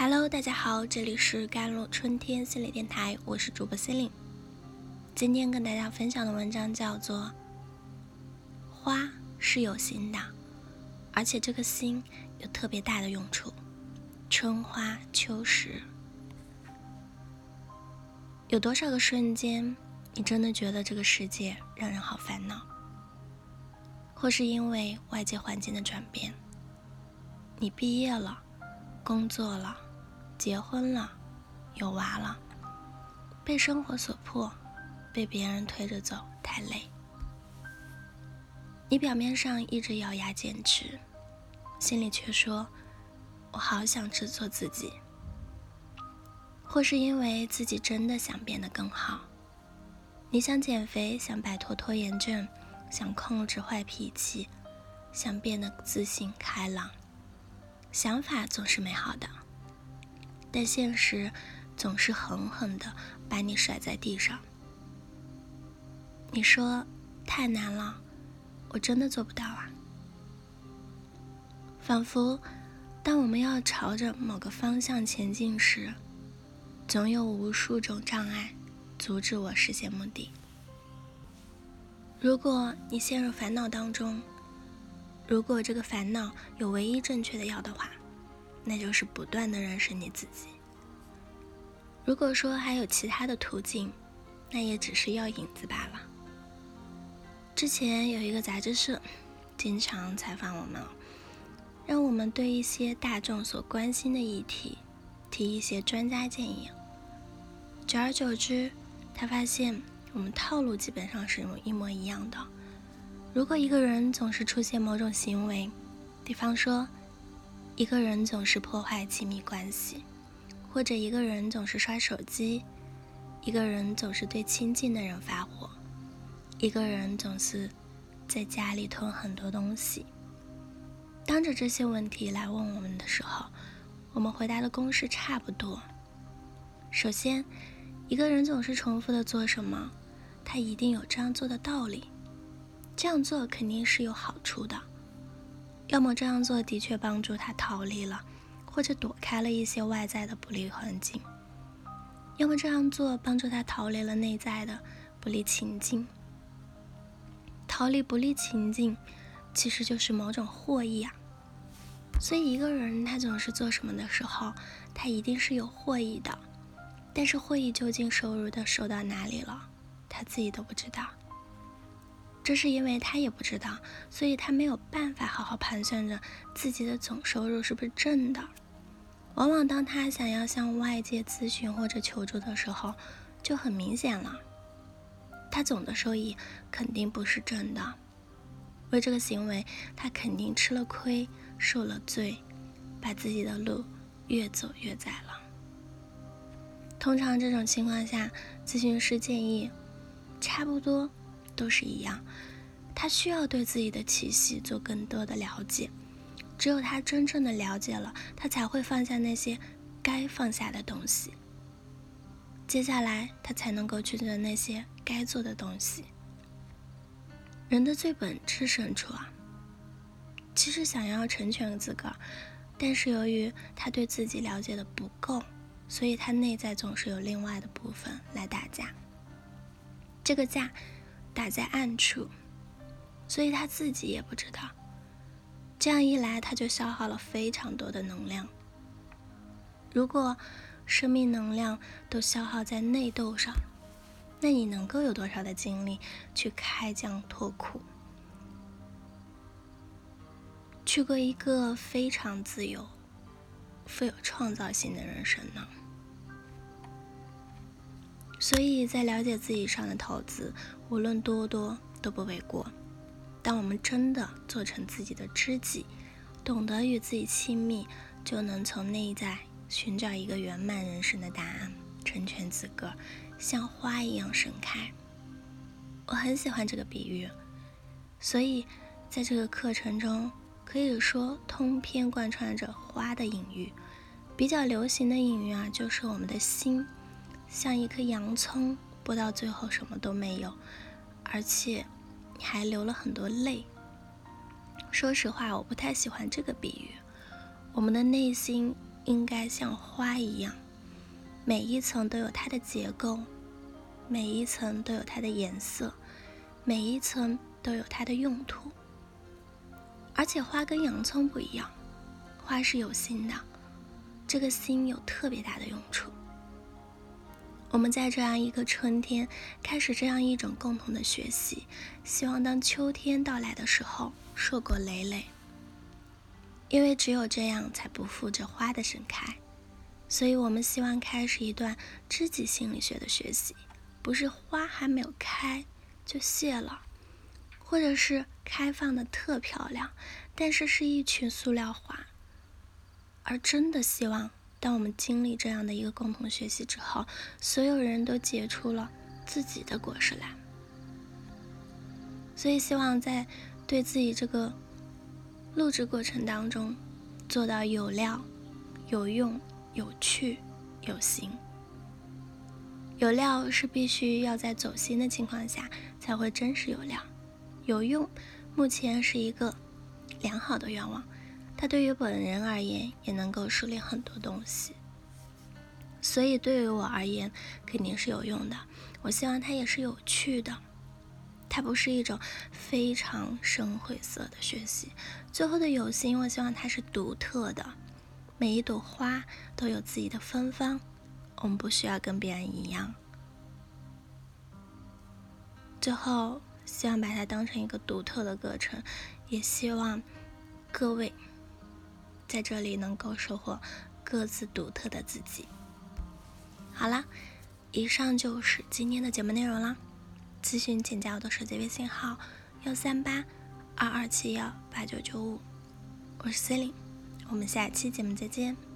Hello，大家好，这里是甘露春天心理电台，我是主播心灵。今天跟大家分享的文章叫做《花是有心的，而且这个心有特别大的用处》。春花秋实，有多少个瞬间，你真的觉得这个世界让人好烦恼？或是因为外界环境的转变，你毕业了。工作了，结婚了，有娃了，被生活所迫，被别人推着走，太累。你表面上一直咬牙坚持，心里却说：“我好想制作自己。”或是因为自己真的想变得更好，你想减肥，想摆脱拖延症，想控制坏脾气，想变得自信开朗。想法总是美好的，但现实总是狠狠的把你甩在地上。你说太难了，我真的做不到啊！仿佛当我们要朝着某个方向前进时，总有无数种障碍阻止我实现目的。如果你陷入烦恼当中，如果这个烦恼有唯一正确的药的话，那就是不断的认识你自己。如果说还有其他的途径，那也只是药引子罢了。之前有一个杂志社经常采访我们，让我们对一些大众所关心的议题提一些专家建议。久而久之，他发现我们套路基本上是一模一样的。如果一个人总是出现某种行为，比方说，一个人总是破坏亲密关系，或者一个人总是刷手机，一个人总是对亲近的人发火，一个人总是在家里囤很多东西，当着这些问题来问我们的时候，我们回答的公式差不多。首先，一个人总是重复的做什么，他一定有这样做的道理。这样做肯定是有好处的，要么这样做的确帮助他逃离了，或者躲开了一些外在的不利环境；要么这样做帮助他逃离了内在的不利情境。逃离不利情境，其实就是某种获益啊。所以一个人他总是做什么的时候，他一定是有获益的，但是获益究竟收入的收到哪里了，他自己都不知道。这是因为他也不知道，所以他没有办法好好盘算着自己的总收入是不是正的。往往当他想要向外界咨询或者求助的时候，就很明显了，他总的收益肯定不是正的。为这个行为，他肯定吃了亏，受了罪，把自己的路越走越窄了。通常这种情况下，咨询师建议差不多。都是一样，他需要对自己的气息做更多的了解。只有他真正的了解了，他才会放下那些该放下的东西。接下来，他才能够去做那些该做的东西。人的最本质深处啊，其实想要成全自个儿，但是由于他对自己了解的不够，所以他内在总是有另外的部分来打架。这个架。打在暗处，所以他自己也不知道。这样一来，他就消耗了非常多的能量。如果生命能量都消耗在内斗上，那你能够有多少的精力去开疆拓土，去过一个非常自由、富有创造性的人生呢？所以在了解自己上的投资，无论多多都不为过。当我们真的做成自己的知己，懂得与自己亲密，就能从内在寻找一个圆满人生的答案，成全自个儿，像花一样盛开。我很喜欢这个比喻，所以在这个课程中，可以说通篇贯穿着花的隐喻。比较流行的隐喻啊，就是我们的心。像一颗洋葱，剥到最后什么都没有，而且你还流了很多泪。说实话，我不太喜欢这个比喻。我们的内心应该像花一样，每一层都有它的结构，每一层都有它的颜色，每一层都有它的用途。而且花跟洋葱不一样，花是有心的，这个心有特别大的用处。我们在这样一个春天开始这样一种共同的学习，希望当秋天到来的时候，硕果累累。因为只有这样，才不负这花的盛开。所以我们希望开始一段知己心理学的学习，不是花还没有开就谢了。或者是开放的特漂亮，但是是一群塑料花。而真的希望，当我们经历这样的一个共同学习之后，所有人都结出了自己的果实来。所以希望在对自己这个录制过程当中，做到有料、有用、有趣、有形。有料是必须要在走心的情况下才会真实有料。有用，目前是一个良好的愿望，它对于本人而言也能够梳理很多东西，所以对于我而言肯定是有用的。我希望它也是有趣的，它不是一种非常深晦涩的学习。最后的有心，我希望它是独特的，每一朵花都有自己的芬芳，我们不需要跟别人一样。最后。希望把它当成一个独特的课程，也希望各位在这里能够收获各自独特的自己。好啦，以上就是今天的节目内容啦。咨询请加我的手机微信号：幺三八二二七幺八九九五，我是 C e l i n e 我们下期节目再见。